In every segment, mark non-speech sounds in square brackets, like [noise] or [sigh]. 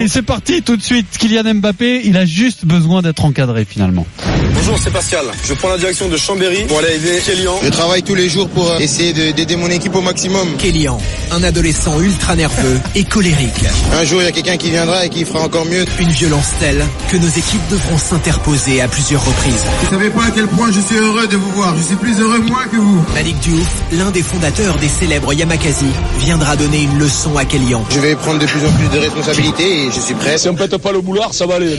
Et c'est parti tout de suite. Kylian Mbappé, il a juste besoin d'être encadré finalement. Bonjour, c'est Pascal. Je prends la direction de Chambéry pour aller aider Kélian. Je travaille tous les jours pour essayer d'aider mon équipe au maximum. Kélian, un adolescent ultra nerveux et colérique. Un jour, il y a quelqu'un qui viendra et qui fera encore mieux. Une violence telle que nos équipes devront s'interposer à plusieurs reprises. Vous savez pas à quel point je suis heureux de vous voir. Je suis plus heureux moi que vous. Malik Diouf, l'un des fondateurs des célèbres Yamakasi, viendra donner une leçon à Kélian. Je vais prendre de plus en plus de responsabilités et je suis prêt. Si on pète pas le boulard, ça va aller. [laughs]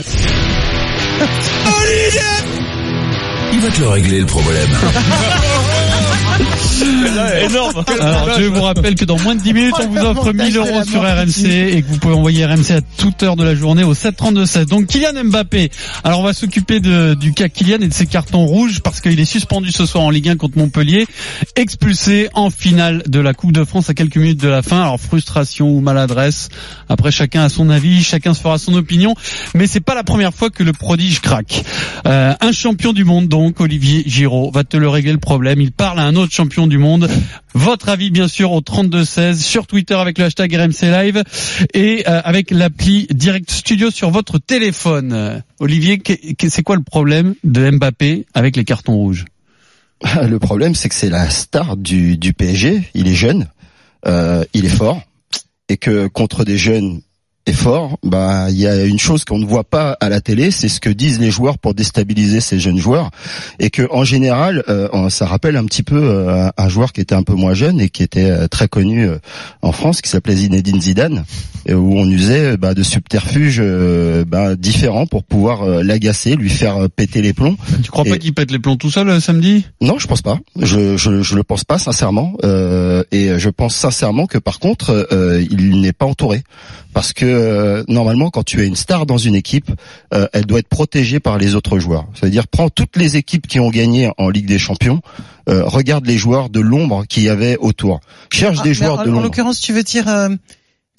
Il va te le régler le problème. [laughs] énorme. [laughs] Alors, je vous rappelle que dans moins de 10 minutes, on vous offre 1000 euros sur RMC et que vous pouvez envoyer RMC à toute heure de la journée au 732-16. Donc, Kylian Mbappé. Alors, on va s'occuper du cas Kylian et de ses cartons rouges parce qu'il est suspendu ce soir en Ligue 1 contre Montpellier, expulsé en finale de la Coupe de France à quelques minutes de la fin. Alors, frustration ou maladresse. Après, chacun a son avis, chacun se fera son opinion. Mais c'est pas la première fois que le prodige craque. Euh, un champion du monde, donc, Olivier Giraud, va te le régler le problème. Il parle à un autre champion du monde. Votre avis bien sûr au 32-16 sur Twitter avec le hashtag RMC Live et euh, avec l'appli Direct Studio sur votre téléphone. Olivier, c'est quoi le problème de Mbappé avec les cartons rouges? Le problème c'est que c'est la star du, du, PSG. Il est jeune, euh, il est fort et que contre des jeunes fort, bah il y a une chose qu'on ne voit pas à la télé, c'est ce que disent les joueurs pour déstabiliser ces jeunes joueurs, et que en général, euh, ça rappelle un petit peu euh, un joueur qui était un peu moins jeune et qui était euh, très connu en France, qui s'appelait Zinedine Zidane, où on usait bah, de subterfuges bah, différents pour pouvoir l'agacer, lui faire péter les plombs. Tu crois pas qu'il pète les plombs tout seul samedi? Non, je pense pas. Je, je je le pense pas sincèrement, et je pense sincèrement que par contre, il n'est pas entouré parce que euh, normalement, quand tu es une star dans une équipe, euh, elle doit être protégée par les autres joueurs. C'est-à-dire, prends toutes les équipes qui ont gagné en Ligue des Champions, euh, regarde les joueurs de l'ombre qu'il y avait autour. Cherche ah, des joueurs de l'ombre. En l'occurrence, tu veux dire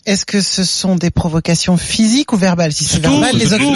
est-ce que ce sont des provocations physiques ou verbales Si c'est verbal, les autres,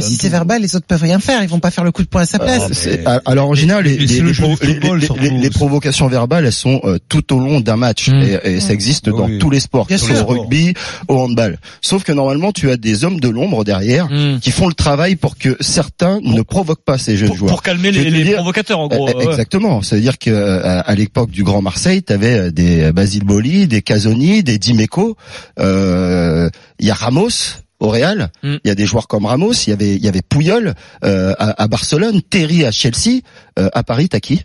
si c'est verbal, les autres peuvent rien faire. Ils vont pas faire le coup de poing à sa place. alors en général, les, les, provocations verbales, elles sont euh, tout au long d'un match mmh. et, ça existe dans tous les sports, au rugby, au handball. Sauf que normalement, tu as des hommes de l'ombre derrière mmh. qui font le travail pour que certains ne provoquent pas ces jeunes joueurs. Pour calmer les, provocateurs, en gros. Eh, exactement. C'est-à-dire que euh, à l'époque du Grand Marseille, tu avais euh, des Basile Boli, des Casoni, des Dimeco euh, il y a Ramos au Real, mm. il y a des joueurs comme Ramos, il y avait il y avait euh, à, Barcelone, Terry à Chelsea, euh, à Paris t'as qui?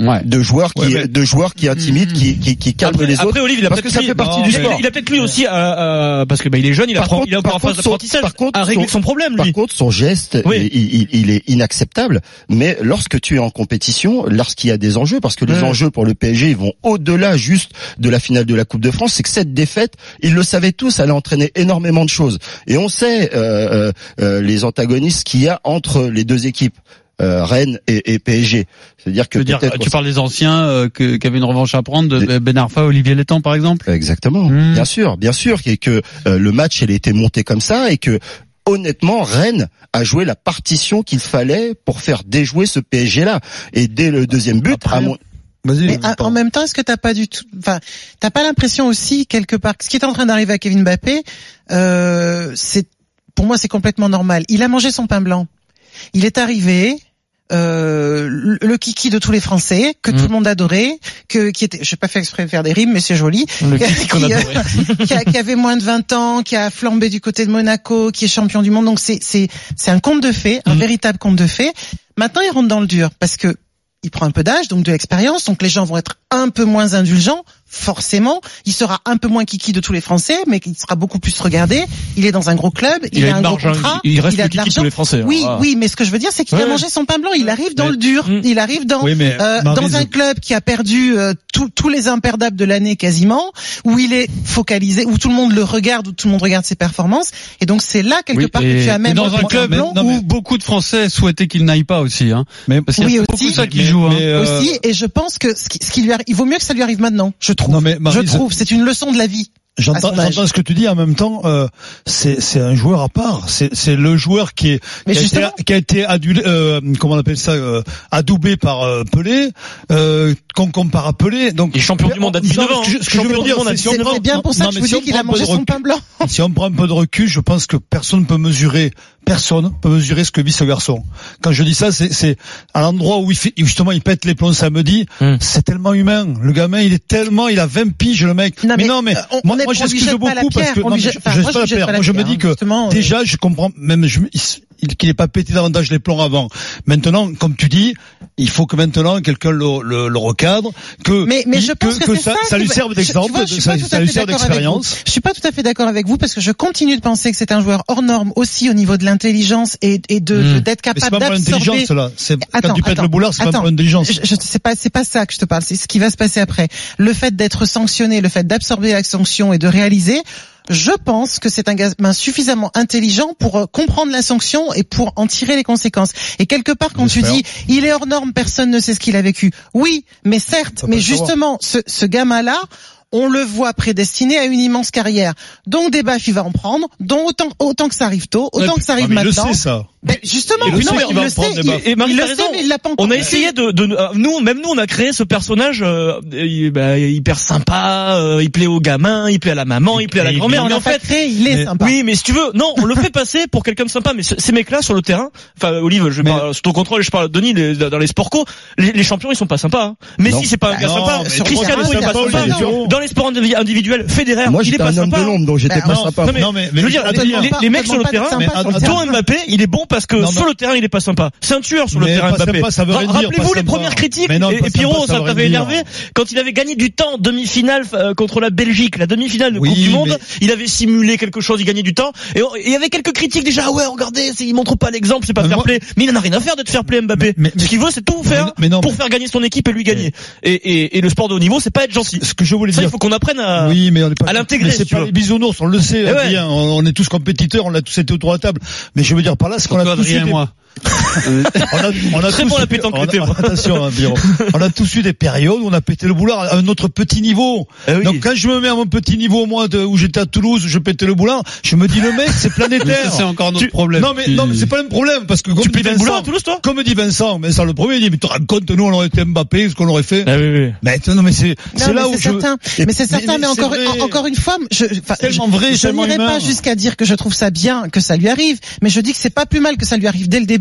Ouais. de joueurs qui de joueurs qui intimident qui qui, qui calment les autres. après Olivier il a parce que ça fait partie du sport. il a peut-être lui aussi euh, parce que bah, il est jeune il, apprend, il est encore en phase d'apprentissage par contre à régler son, problème lui. par contre son geste il, il, il, est inacceptable. Mais lorsque tu es en compétition lorsqu'il y a des enjeux parce que les enjeux pour le PSG ils vont au-delà juste de la finale de la Coupe de France c'est que cette défaite ils le savaient tous elle a entraîné énormément de choses. Et on sait euh, euh, les antagonistes qu'il y a entre les deux équipes euh, Rennes et, et PSG. C'est-à-dire que tu parles des anciens euh, qui avaient une revanche à prendre, de Ben Arfa, Olivier Létang par exemple? Exactement, hmm. bien sûr, bien sûr, et que euh, le match elle était monté comme ça et que honnêtement, Rennes a joué la partition qu'il fallait pour faire déjouer ce PSG là. Et dès le deuxième but, à mon... Mais en même temps, est-ce que t'as pas du tout, enfin, t'as pas l'impression aussi quelque part, ce qui est en train d'arriver à Kevin Mbappé, euh, c'est, pour moi, c'est complètement normal. Il a mangé son pain blanc. Il est arrivé, euh, le kiki de tous les Français que tout le mm. monde adorait, que qui était, je n'ai pas fait exprès de faire des rimes, mais c'est joli, qui, avait moins de 20 ans, qui a flambé du côté de Monaco, qui est champion du monde. Donc c'est c'est c'est un conte de fées, un mm. véritable conte de fées. Maintenant, il rentre dans le dur parce que il prend un peu d'âge, donc de l'expérience, donc les gens vont être un peu moins indulgents, forcément. Il sera un peu moins kiki de tous les Français, mais il sera beaucoup plus regardé. Il est dans un gros club, il, a, un gros contrat, il, reste il a de l'argent. les Français. Hein. Oui, ah. oui, mais ce que je veux dire, c'est qu'il a mangé son pain blanc. Il arrive dans le dur. Mm. Il arrive dans euh, dans un club qui a perdu euh, tous les imperdables de l'année quasiment, où il est focalisé, où tout le monde le regarde, où tout le monde regarde ses performances. Et donc c'est là quelque part que tu as même dans un club où beaucoup de Français souhaitaient qu'il n'aille pas aussi. Hein. Mais parce qu'il y a beaucoup ça qui joue. Hein. Euh, aussi, et je pense que ce qui, lui arrive, il vaut mieux que ça lui arrive maintenant. Je trouve. je trouve, c'est une leçon de la vie. J'entends, j'entends ce que tu dis en même temps. Euh, c'est c'est un joueur à part. C'est c'est le joueur qui est qui a, été, qui a été adulé, euh, comment on appelle ça euh, adoubé par euh, Pelé, euh, qu'on compare à Pelé. Donc Il est champion du monde à Non, 19 ans, Ce que, je- veux dire, c'est si on 19 prend- C'est bien pour ça non, que je mais vous si on dis qu'il a prend un peu mangé de son recul- pain blanc. si on prend un peu de recul, je pense que personne ne peut mesurer, personne peut mesurer ce que vit ce garçon. Quand je dis ça, c'est, c'est à l'endroit où il fait, justement, il pète les plombs samedi. Hmm. C'est tellement humain. Le gamin, il est tellement, il a 20 piges, le mec. Non, mais, non, mais on- moi, j'excuse beaucoup parce que on non, je, enfin, moi, pas je la pas la Moi, je me dis hein, que déjà, je comprends même je, qu'il n'ait pas pété davantage les plombs avant. Maintenant, comme tu dis, il faut que maintenant quelqu'un le, le, le recadre, que Mais, mais il- je pense que, c'est ça, ça, ça lui serve d'exemple, ça, ça lui vous. d'expérience. Je suis pas tout à fait d'accord avec vous parce que je continue de penser que c'est un joueur hors norme aussi au niveau de l'intelligence et, et de de- d'être capable d'absorber. l'intelligence, là. C'est, quand Attends, tu pètes attends, le boulard, c'est pas pour l'intelligence. Je, je c'est pas c'est pas ça que je te parle, c'est ce qui va se passer après. Le fait d'être sanctionné, le fait d'absorber la sanction et de réaliser, je pense que c'est un gamin suffisamment intelligent pour euh, comprendre la sanction et pour en tirer les conséquences. Et quelque part, quand tu dis il est hors norme, personne ne sait ce qu'il a vécu. Oui, mais certes, mais justement, ce, ce gamin-là. On le voit prédestiné à une immense carrière. Donc des baffes, il va en prendre. Donc autant, autant que ça arrive tôt, autant que ça arrive Ah, mais maintenant. ça. Ben, justement, Il le non, sait mais il va le sait, il, il le sait, mais il l'a pas encore On a essayé de, de euh, nous, même nous, on a créé ce personnage euh, il- bah, hyper sympa. euh, il plaît aux gamins, il plaît à la maman, il plaît à la grand-mère. Mais en fait, créé, il est mais- sympa. oui, mais si tu veux, non, on le fait passer pour quelqu'un de sympa. Mais ce- ces mecs-là sur le terrain, enfin, Olive, je Mais- parle sous ton contrôle, je parle de Denis les- dans les sports co, les, les champions ils sont pas sympas. Hein. Messi Non. c'est pas un gars sympa. mais Cristiano il est pas sympa. Dans les sports indivi- individuels, Federer, Moi, il est j'étais pas un homme sympa. de l'ombre, donc j'étais Bah, pas sympa. non, mais- mais, Je veux dire, mais- les, mecs sur le terrain, mais sympa Mbappé, il est bon parce que Non, sur le terrain, il est pas sympa. C'est un tueur sur le terrain, Mbappé. dire, Rappelez-vous les sympa. premières critiques. Non, et, Pierrot, ça t'avait énervé dire. quand il avait gagné du temps en demi-finale euh, contre la Belgique, la demi-finale de Oui, Coupe du Monde. mais- Il avait simulé quelque chose, il gagnait du temps. Et il y avait quelques critiques déjà. Ah ouais, regardez, il montre pas l'exemple, c'est pas fair play. Mais il en a rien à faire d'être fair play Mbappé. Ce qu'il veut, c'est tout faire pour faire gagner son équipe et lui gagner. Et, le sport de haut niveau, c'est pas être gentil. Ce que je voulais Ça, il dire. faut qu'on apprenne à. Oui, mais on est pas à l'intégrer, C'est pas les bisounours, on le sait, Eh. Adrien. On, est tous compétiteurs, on a tous été autour de la table. Mais je veux dire par là, c'est qu'on Adrien et des- on a, on a Très tous bon la pétanque, on a-. Attention, hein. On a tous eu des périodes où on a pété le boulard à un autre petit niveau. Eh oui. Donc quand je me mets à mon petit niveau, moi, de, où j'étais à Toulouse, où je pétais le boulard, je me dis le mec, c'est Mais planétaire. c'est encore notre Tu- problème. Non mais non mais c'est pas le problème parce que comme Tu dit pétais le boulard à Vincent, Toulouse, toi comme dit Vincent, Vincent le premier il dit mais tu compte nous on aurait été Mbappé ce qu'on aurait fait. Ah oui, oui. Mais non mais c'est c'est là mais où je certain. Mais c'est certain, mais, encore, en- encore une fois, je, tellement je- vrai, je n'irai pas jusqu'à dire que je trouve ça bien que ça lui arrive, mais je dis que c'est pas plus mal que ça lui arrive dès le début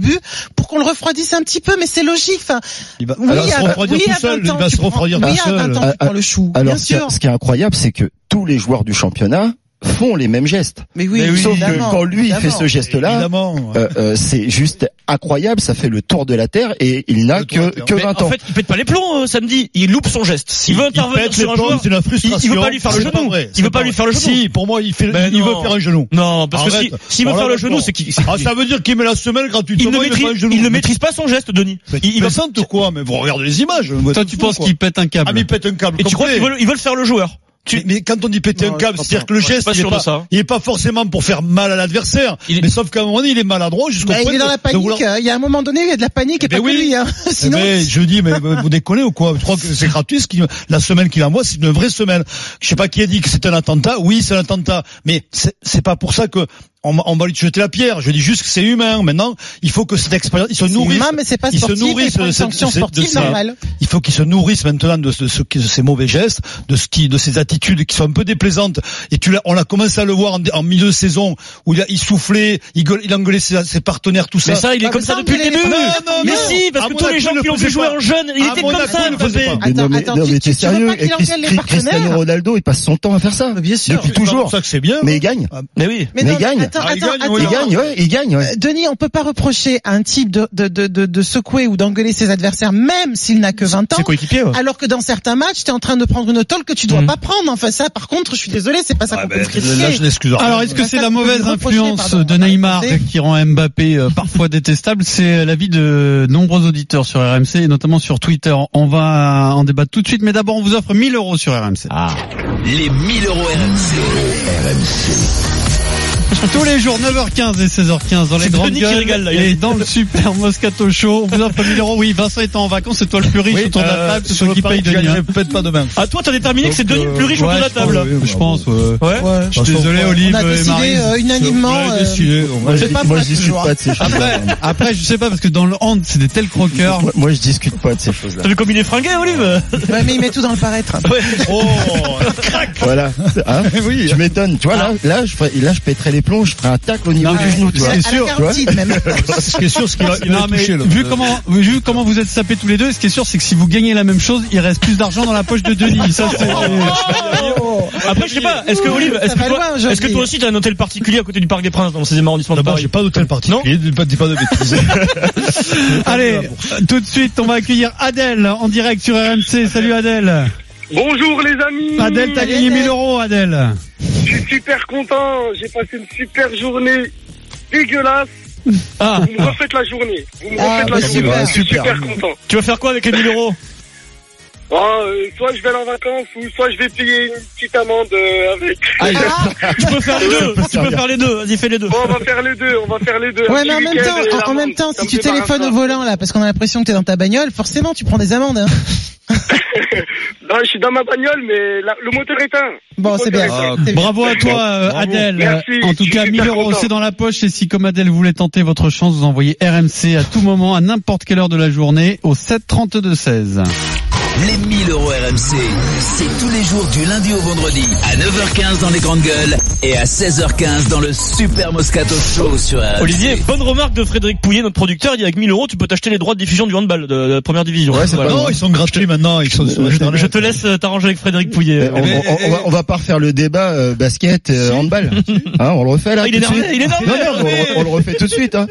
pour qu'on le refroidisse un petit peu, mais c'est logique. Enfin, Il va, oui, il va se refroidir oui, tout seul, 20 il va se prends- refroidir oui, tout à 20 seul. ans, Ah, tu prends le chou. Alors, bien ce qui, sûr. ce qui est incroyable, c'est que tous les joueurs du championnat font les mêmes gestes. Mais oui, Mais oui, Sauf que évidemment, quand lui il fait ce geste-là, euh, euh, c'est juste incroyable. Ça fait le tour de la terre et il n'a la que que Mais 20 en ans. fait, il pète pas les plombs euh, samedi. Il loupe son geste. S'il veut intervenir sur un plombs, joueur, c'est une il, frustration. il veut pas lui faire le genou. vrai, Il veut pas pas lui faire le genou. Si, pour moi, il fait, il veut non. faire un genou. Non, parce que si, s'il veut Alors faire le genou, c'est qu'il, Ah, ça veut dire qu'il met la semelle il gratuitement. ne maîtrise, il ne maîtrise pas son geste, Denis. Il, va, quoi? Mais vous regardez les images. Toi, tu penses qu'il pète un câble Ah, mais il pète un câble et tu crois qu'ils veulent, ils veulent faire le joueur? Mais, mais quand on dit péter Non, un câble, c'est-à-dire que le geste, pas il est sûr de pas, ça. il est pas forcément pour faire mal à l'adversaire. Est- Mais sauf qu'à un moment donné, il est maladroit jusqu'au Bah, point il est dans de- la panique. vouloir- Il y a un moment donné, il y a de la panique et Eh ben pas oui. que lui. Hein. [laughs] Eh Sinon, ben, je dis, mais vous déconnez ou quoi? Je crois que c'est [laughs] gratuit. Ce qui, la semaine qu'il envoie, c'est une vraie semaine. Je sais pas qui a dit que c'était un attentat. Oui, c'est un attentat, mais c'est c'est pas pour ça que on, on va lui jeter la pierre. Je dis juste que c'est humain. Maintenant, il faut que cette expérience, il se c'est nourrisse. humain, mais c'est pas il se sportif. Il de cette- sportive normale. Il faut qu'il se nourrisse maintenant de, ce, ce- de ces mauvais gestes, de ce qui, de ces attitudes qui sont un peu déplaisantes. Et tu l'as, on a commencé à le voir en, en milieu de saison où il, a, il soufflait, il, gueule- il engueulait ses, ses partenaires, tout ça. Mais ça, il est Ah, comme mais ça ça, depuis le début. Non, non, mais non. si, parce À que tous les gens qui l'ont vu faisait jouer en jeune, il était comme ça, Attends, mais, attends, non, tu- sérieux Cristiano Ronaldo, il passe son temps à faire ça. Bien sûr. Depuis toujours. pour ça que c'est bien. Mais il gagne. Mais oui. Mais il gagne. Attends, Ah, il attends, gagne, attends. oui, Il gagne, ouais, il gagne. ouais. Euh, Denis, on peut pas reprocher à un type de, de, de, de, de secouer ou d'engueuler ses adversaires, même s'il n'a que 20 ans. C'est coéquipier, ouais. Alors que dans certains matchs, tu es en train de prendre une tôle que tu dois Mm. pas prendre. Enfin ça, par contre, je suis désolé, c'est pas ça Ah, qu'on ben, peut là, je n'excuse rien. Alors, est-ce que c'est la mauvaise influence pardon, de Neymar qui rend Mbappé euh, parfois détestable? C'est l'avis de nombreux auditeurs sur RMC et notamment sur Twitter. On va en débattre tout de suite, mais d'abord on vous offre 1000 euros sur RMC. Les 1000 euros RMC. RMC. Tous les jours, 9h15 et 16h15 dans les C'est grandes Denis qui gueules régale, là, il a et dans le super Moscato Show. On vous offre 1000 euros. Oui, Vincent étant en vacances, c'est toi le plus riche Oui, autour de la euh, table, c'est sur toi le qui paye je Denis. hein. peut-être pas demain. Ah, toi, t'as déterminé que c'est Denis le plus riche autour de la table. je pense, Je pense, ouais. Ouais. Ouais. Je suis désolé, Olive On a et décidé Marie. euh, unanimement. euh, Moi, je, je discute pas de ces choses-là. Après, après, je sais pas, parce que dans le hand, c'est des tels croqueurs. Moi, je discute pas de ces choses-là. T'as vu comme il est fringué, Olive Ouais, mais il met tout dans le paraître. Ouais. Oh, Voilà. [laughs] Hein oui. tu m'étonnes. Tu vois, là, je là, je pèterais les plombs, je ferais un tacle au niveau Non, du genou, tu vois. [laughs] C'est sûr. Ce qui est sûr, c'est qu'il là. vu comment, vu comment vous êtes sapés tous les deux, ce qui est sûr, c'est que si vous gagnez la même chose, il reste plus d'argent dans la poche de Denis. Ça, c'est, Après, je sais pas, est-ce que Olive, est-ce que toi, est-ce que toi aussi t'as un hôtel particulier à côté du Parc des Princes dans le 16e arrondissement de D'abord, Paris j'ai pas d'hôtel particulier, pas, dis pas de bêtises. [laughs] [laughs] allez, tout de suite, on va accueillir Adèle en direct sur RMC. Salut Adèle. Bonjour les amis Adèle, t'as gagné 1000 euros, Adèle. Je suis super content, j'ai passé une super journée dégueulasse. Ah, Vous me refaites la journée. Vous me Ah, refaites bah, la journée. super. Je suis Super. super content. tu vas faire quoi avec les 1000 euros Ah, euh, soit je vais aller en vacances ou soit je vais payer une petite amende euh, avec. Ah, Tu peux faire les deux, [laughs] tu peux faire les deux, vas-y fais les deux. Bon, on va faire les deux, on va faire les deux. Ouais, mais en même temps, en, en même temps, si tu téléphones au volant là, parce qu'on a l'impression que t'es dans ta bagnole, forcément tu prends des amendes. Hein. [laughs] Non, je suis dans ma bagnole, mais la- le moteur est éteint. Bon, c'est bien. Ah. Bravo à toi, euh, Adèle. Merci, en tout cas, 1000 super euros, c'est dans la poche. Et si, comme Adèle, vous voulez tenter votre chance, vous envoyez RMC à tout moment, à n'importe quelle heure de la journée, au 7 32 16. Les 1000 euros RMC, c'est tous les jours du lundi au vendredi à 9h15 dans les grandes gueules et à 16h15 dans le Super Moscato Show sur RMC. Olivier, bonne remarque de Frédéric Pouillet, notre producteur. Il dit avec 1000 euros, tu peux t'acheter les droits de diffusion du handball de, la première division. Ouais, Voilà. Non, ils sont gratuits maintenant, ils sont sur Je, te laisse euh, t'arranger avec Frédéric Pouillet. Euh, On, on- on va, on va pas refaire le débat euh, basket, euh, handball. [laughs] Hein, on le refait là. Ah, il est de énervé, suite il est énervé, Non, non, on, énervé. le- on le refait tout de suite. Hein.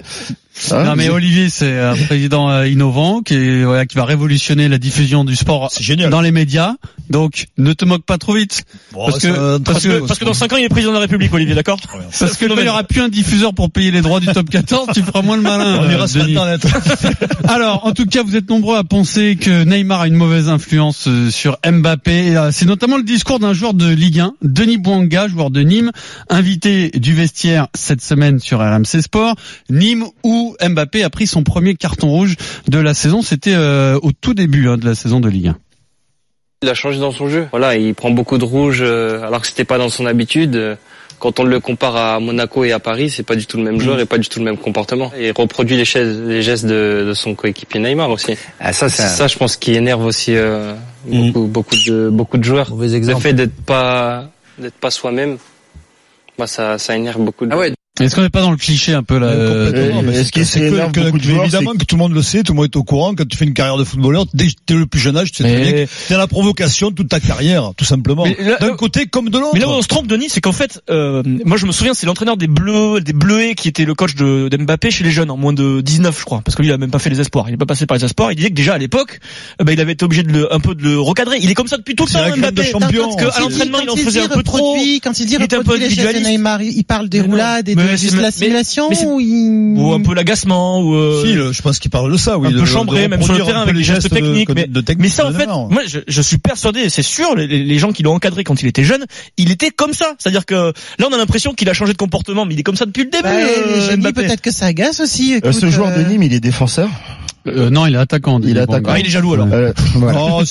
Hein, non mais Olivier, c'est un président euh, innovant qui, est, voilà, qui va révolutionner la diffusion du sport dans les médias. Donc, ne te moque pas trop vite. Bon, parce que- parce Parce que, parce que dans 5 ans, il est président de la République, Olivier, d'accord [laughs] Parce que quand il n'y aura plus un diffuseur pour payer les droits du top 14, tu feras moins le malin. on ira sur. Internet. [laughs] Alors, en tout cas, vous êtes nombreux à penser que Neymar a une mauvaise influence euh, sur Mbappé. Euh, C'est notamment le discours d'un joueur de Ligue 1, Denis Bouanga, joueur de Nîmes, invité du vestiaire cette semaine sur RMC Sport. Nîmes où Mbappé a pris son premier carton rouge de la saison. C'était euh, au tout début hein, de la saison de Ligue 1. Il a changé dans son jeu. Voilà, il prend beaucoup de rouge euh, alors que c'était pas dans son habitude. Euh, Quand on le compare à Monaco et à Paris, c'est pas du tout le même joueur et pas du tout le même comportement. Il reproduit les, chaises- les gestes de, de son coéquipier Neymar aussi. Ah, ça, c'est un Ça, je pense, qui énerve aussi euh, beaucoup, beaucoup de beaucoup de joueurs. Le fait d'être pas d'être pas soi-même, bah ça ça énerve beaucoup de. Ah ouais, Est-ce qu'on n'est pas dans le cliché un peu là euh, Complètement, mais est-ce c'est c'est que, que- joueurs, évidemment c'est- que tout le monde le sait, tout le monde est au courant. Quand tu fais une carrière de footballeur, dès dès le plus jeune âge, tu sais très Mais- bien que t'es à la provocation toute ta carrière, tout simplement. D'un côté comme de l'autre. Mais là où on se trompe, Denis, c'est qu'en fait, euh, moi je me souviens, c'est l'entraîneur des Bleus, des Bleuets qui était le coach de d'Mbappé chez les jeunes en moins de 19, je crois, parce que lui il a même pas fait les espoirs, il n'est pas passé par les espoirs. Il disait que déjà à l'époque, euh, bah, il avait été obligé de le, un peu de le recadrer. Il est comme ça depuis tout le C'est temps, Mbappé. champion. Parce que à Quand il dit- l'entraînement, il en faisait un peu trop. Quand il dit Il était un peu individualiste. Neymar, il parle des roulades de juste la simulation mais ou il... Ou un peu l'agacement, ou euh, Si, le- je pense qu'il parle de ça, oui. un de- peu de chambré, même sur le terrain avec les des gestes gestes de- techniques. de- mais, de technique mais ça, en de fait, moi, je, je suis persuadé, c'est sûr, les, les gens qui l'ont encadré quand il était jeune, il était comme ça. C'est-à-dire que là, on a l'impression qu'il a changé de comportement, mais il est comme ça depuis le début. Bah, euh, peut-être que ça agace aussi. Euh, ce joueur de euh, Nîmes, il est défenseur. Euh, Non, il est attaquant. Il est attaquant. Ah, il est jaloux alors. Euh, voilà. Oh,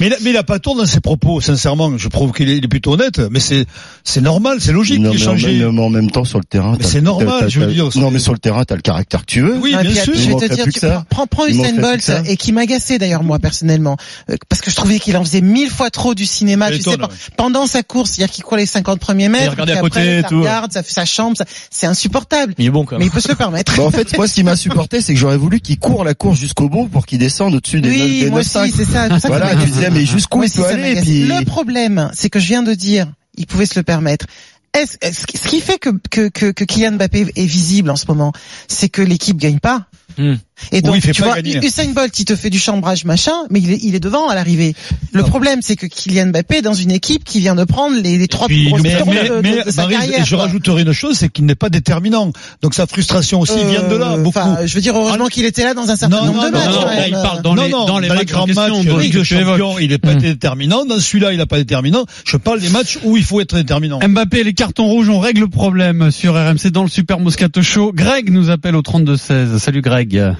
mais, il a, mais il a pas tort dans ses propos, sincèrement. Je trouve qu'il est, il est plutôt honnête. Mais c'est, c'est normal, c'est logique Non, mais en, changé. mais en même temps, sur le terrain, Mais t'as- c'est normal, je veux dire, Non, mais sur le terrain, t'as le caractère que tu veux. Oui, Ah, bien sûr. Je Il vais te dire, tu prends, prends, Il Usain Bolt ça. et qui m'agaçait d'ailleurs moi personnellement euh, parce que je trouvais qu'il en faisait mille fois trop du cinéma. Tu sais, pendant sa course, c'est-à-dire qu'il court les 50 premiers il mètres, regardait puis à côté regarde, ça fait sa chambre, ça- c'est insupportable. Il est bon quand Mais il peut se le permettre. En fait, moi, ce qui m'a supporté, c'est que j'aurais voulu qu'il court la course jusqu'au bout pour qu'il descende au-dessus des oui, 9, moi des aussi, 9,5. c'est ça. c'est ça Voilà, tu disais, mais jusqu'où il peut ça aller, puis- Le problème, c'est que je viens de dire, il pouvait se le permettre. Est-ce, est-ce- ce qui fait que, que, que, que Kylian Mbappé est visible en ce moment, c'est que l'équipe gagne pas. Hmm. Et donc, Oui, il fait tu vois, gagner. Usain Bolt, il te fait du chambrage machin, mais il est, il est devant à l'arrivée. Le problème, c'est que Kylian Mbappé est dans une équipe qui vient de prendre les, les trois plus grosses mais, mais, de, de- mais, de sa carrière. je quoi. rajouterai une chose, c'est qu'il n'est pas déterminant. Donc sa frustration aussi vient de là, Euh, beaucoup. enfin, je veux dire, heureusement qu'il était là dans un certain Non, nombre non, de non, matchs. non, là, il parle dans non, les- non, dans les matchs grands matchs, Ligue de. Champions, il n'est pas Hum. déterminant. Dans celui-là, il n'a pas déterminant. Je parle des matchs où il faut être déterminant. Mbappé, les cartons rouges, on règle le problème sur RMC dans le Super Moscato Show. Greg nous appelle au 32-16. Salut Greg.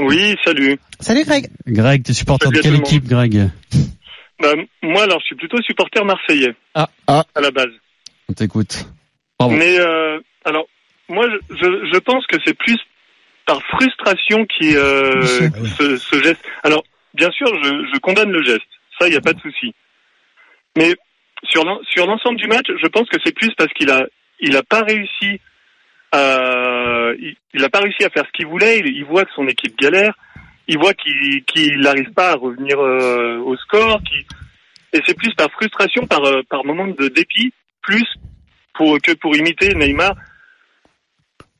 Oui, salut. Salut Greg. Greg, t'es supporter de Salut quelle équipe, Greg Bah, moi, alors, je suis plutôt supporter marseillais. Ah. Ah. À la base. On t'écoute. Mais, euh, alors, moi, je, je, je pense que c'est plus par frustration qui euh, ce, ce geste. Alors, bien sûr, je, je condamne le geste. Ça, il n'y a pas de souci. Mais sur l'ensemble du match, je pense que c'est plus parce qu'il a il a pas réussi à il, il a pas réussi à faire ce qu'il voulait. Il, il voit que son équipe galère. Il voit qu'il qu'il n'arrive pas à revenir euh, au score. et c'est plus par frustration, par euh, par moment de dépit, plus pour que pour imiter Neymar.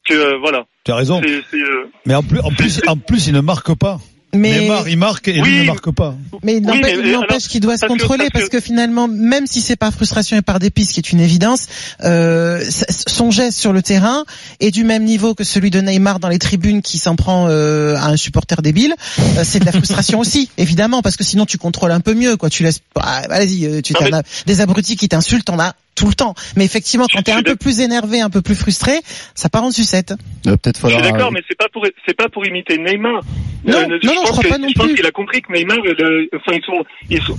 Que euh, voilà. Tu as raison. Euh, Mais en plus, en plus, en plus, il ne marque pas. Mais, Neymar, il marque et lui Oui. ne marque pas. mais il n'empêche mais n'empêche qu'il doit se parce contrôler parce parce que- que finalement, même si c'est par frustration et par dépit, ce qui est une évidence, euh, son geste sur le terrain est du même niveau que celui de Neymar dans les tribunes qui s'en prend euh, à un supporter débile. Euh, c'est de la frustration [laughs] aussi, évidemment, parce que sinon tu contrôles un peu mieux, quoi. Tu laisses, ah, vas-y, euh, tu Non, mais- as des abrutis qui t'insultent, on a tout le temps. Mais effectivement, quand t'es un peu plus énervé, un peu plus frustré, ça part en sucette. Va peut-être Je suis falloir. d'accord, mais c'est pas pour c'est pas pour imiter Neymar. Non, Euh, non, je non, pense je crois que- pas non Je pense qu'il a compris que Neymar, euh, enfin ils sont ils sont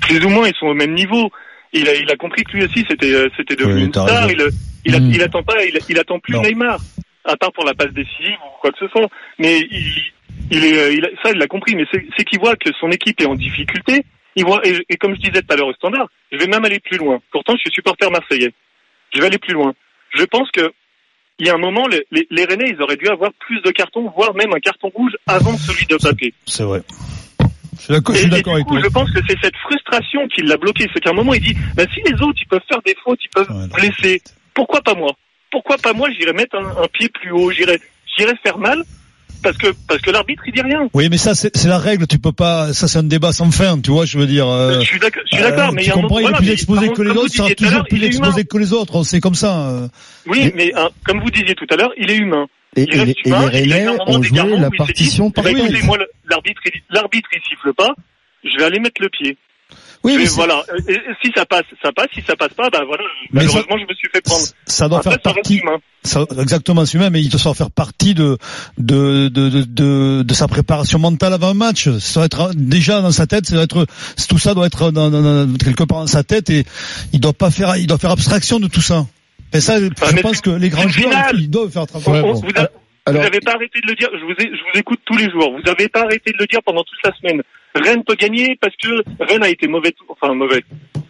plus ou moins ils sont au même niveau. Il a il a compris que lui aussi c'était euh, c'était devenu Oui, une star. raison. Il euh, il, a- Mm. il attend pas il, il attend plus Non. Neymar à part pour la passe décisive ou quoi que ce soit. Mais il il est euh, il a- ça il l'a compris. Mais c'est c'est qu'il voit que son équipe est en difficulté. Et, et comme je disais tout à l'heure au standard, je vais même aller plus loin. Pourtant je suis supporter marseillais. Je vais aller plus loin. Je pense que il y a un moment, les, les, les Rennais, ils auraient dû avoir plus de cartons, voire même un carton rouge avant celui de Mbappé. C'est vrai. Je suis d'accord, avec coup, toi. je pense que c'est cette frustration qui l'a bloqué. C'est qu'à un moment, il dit, bah, si les autres, ils peuvent faire des fautes, ils peuvent Ouais, blesser, pourquoi pas moi? Pourquoi pas moi J'irais mettre un, un pied plus haut, j'irais faire mal, parce que parce que l'arbitre, il dit rien. Oui, mais ça, c'est c'est la règle. Tu peux pas. Ça, c'est un débat sans fin. Tu vois, je veux dire. euh, je suis d'accord, je suis euh, d'accord, mais il y tu a un comprends, il est plus exposé que les autres. vous sera disiez tout à toujours l'heure, plus il est humain. exposé que les autres. C'est comme ça. euh. Oui, mais hein, comme vous disiez tout à l'heure, il est humain. Et, Il et et humain, les il Rennais un moment ont joué la il partition dit, bah, parfaite. écoutez, moi, le- l'arbitre, il- l'arbitre, il siffle pas, je vais aller mettre le pied. Oui, mais voilà. Et- et si ça passe, ça passe. Si ça passe pas, bah voilà. Mais ça- Malheureusement, je me suis fait prendre. ça doit Après, faire partie. Ça, exactement, c'est humain, mais il doit faire partie de de, de de de de sa préparation mentale avant un match. Ça doit être déjà dans sa tête. Ça doit être tout ça doit être dans, dans- dans- quelque part dans sa tête et il doit pas faire il doit faire abstraction de tout ça. Et ça, je Ah, pense que les grands joueurs final. ils doivent faire On- travail. on- vous, a- Alors- vous avez pas arrêté de le dire. Je vous, ai- je vous écoute tous les jours. Vous avez pas arrêté de le dire pendant toute la semaine. Rennes peut gagner parce que Rennes a été mauvais. Enfin mauvais.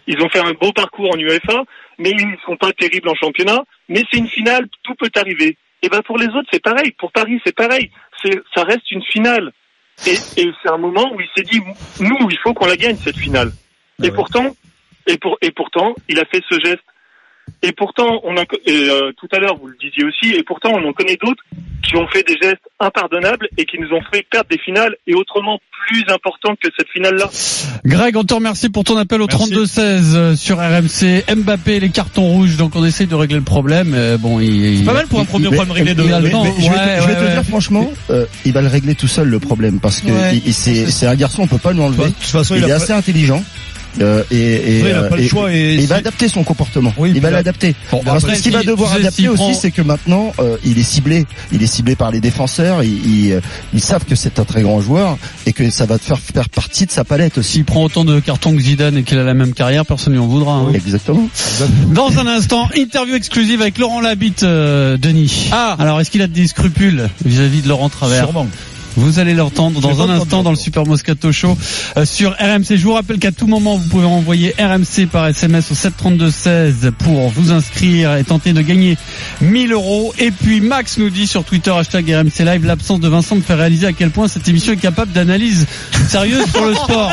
Ils ont fait un beau parcours en UEFA, mais ils sont pas terribles en championnat. Mais c'est une finale, tout peut arriver. Et ben pour les autres, c'est pareil. Pour Paris, c'est pareil. C'est, ça reste une finale. Et, et c'est un moment où il s'est dit, nous, il faut qu'on la gagne cette finale. Ah et ouais. pourtant, et pour, et pourtant, il a fait ce geste. Et pourtant, on a, et, euh, tout à l'heure vous le disiez aussi, et pourtant on en connaît d'autres qui ont fait des gestes impardonnables et qui nous ont fait perdre des finales et autrement plus importantes que cette finale-là. Greg, on te remercie pour ton appel au Merci. 32-16 euh, sur RMC. Mbappé, les cartons rouges, donc on essaye de régler le problème. euh, Bon, il, C'est pas mal pour un premier problème réglé de. Mais- je vais, te- Ouais, je vais ouais, te ouais. dire franchement, euh, il va le régler tout seul le problème parce que Ouais. il- il- c'est c'est un garçon, on peut pas lui De toute façon, Il, il, est a assez intelligent euh, et, et, pas, il a euh, pas le et- choix et, et il va adapter son comportement. Oui, il va l'adapter. Bon, Parce que après, ce qu'il va devoir adapter aussi, prend- c'est que maintenant, euh, il est ciblé. Il est ciblé par les défenseurs. Ils, ils, ils savent que c'est un très grand joueur et que ça va te faire faire partie de sa palette aussi. S'il prend autant de cartons que Zidane et qu'il a la même carrière, personne ne lui en voudra. hein. Exactement. Dans un instant, interview exclusive avec Laurent Labitte, euh, Denis. Ah. Alors, est-ce qu'il a des scrupules vis-à-vis de Laurent Travers? Sûrement. Vous allez l'entendre dans un instant dans le. Super Moscato Show euh, sur RMC. Je vous rappelle qu'à tout moment, vous pouvez envoyer RMC par SMS au 732-16 pour vous inscrire et tenter de gagner 1000 euros. Et puis Max nous dit sur Twitter, hashtag RMC Live, l'absence de Vincent me fait réaliser à quel point cette émission est capable d'analyse sérieuse sur le sport.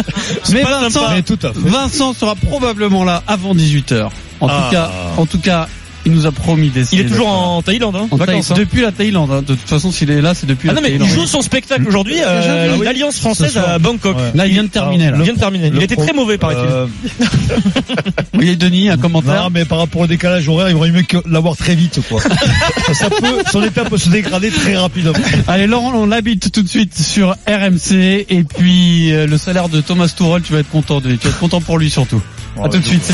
[laughs] Mais Vincent, Mais. Vincent sera probablement là avant 18h. En Ah. tout cas, en tout cas, Il nous a promis d'essayer. Il est toujours en Thaïlande, hein, En vacances. Thaïlande. hein. Depuis la Thaïlande. hein. De toute façon, s'il est là, c'est depuis Ah la non mais Thaïlande. il joue son spectacle aujourd'hui euh, Ah oui. l'Alliance française à Bangkok. Ouais. Là, il vient de terminer. Là. Il vient de terminer. Il était pro- très mauvais paraît-il. Euh, [laughs] Oui, Denis, un commentaire. non, mais par rapport au décalage horaire, il vaudrait mieux que l'avoir très vite, quoi. [laughs] ça peut, son état peut se dégrader très rapidement. Allez, Laurent, on l'habite tout de suite sur RMC. Et puis, euh, le salaire de Thomas Tuchel, tu vas être content de, tu vas être content pour lui surtout. À tout de suite. c'est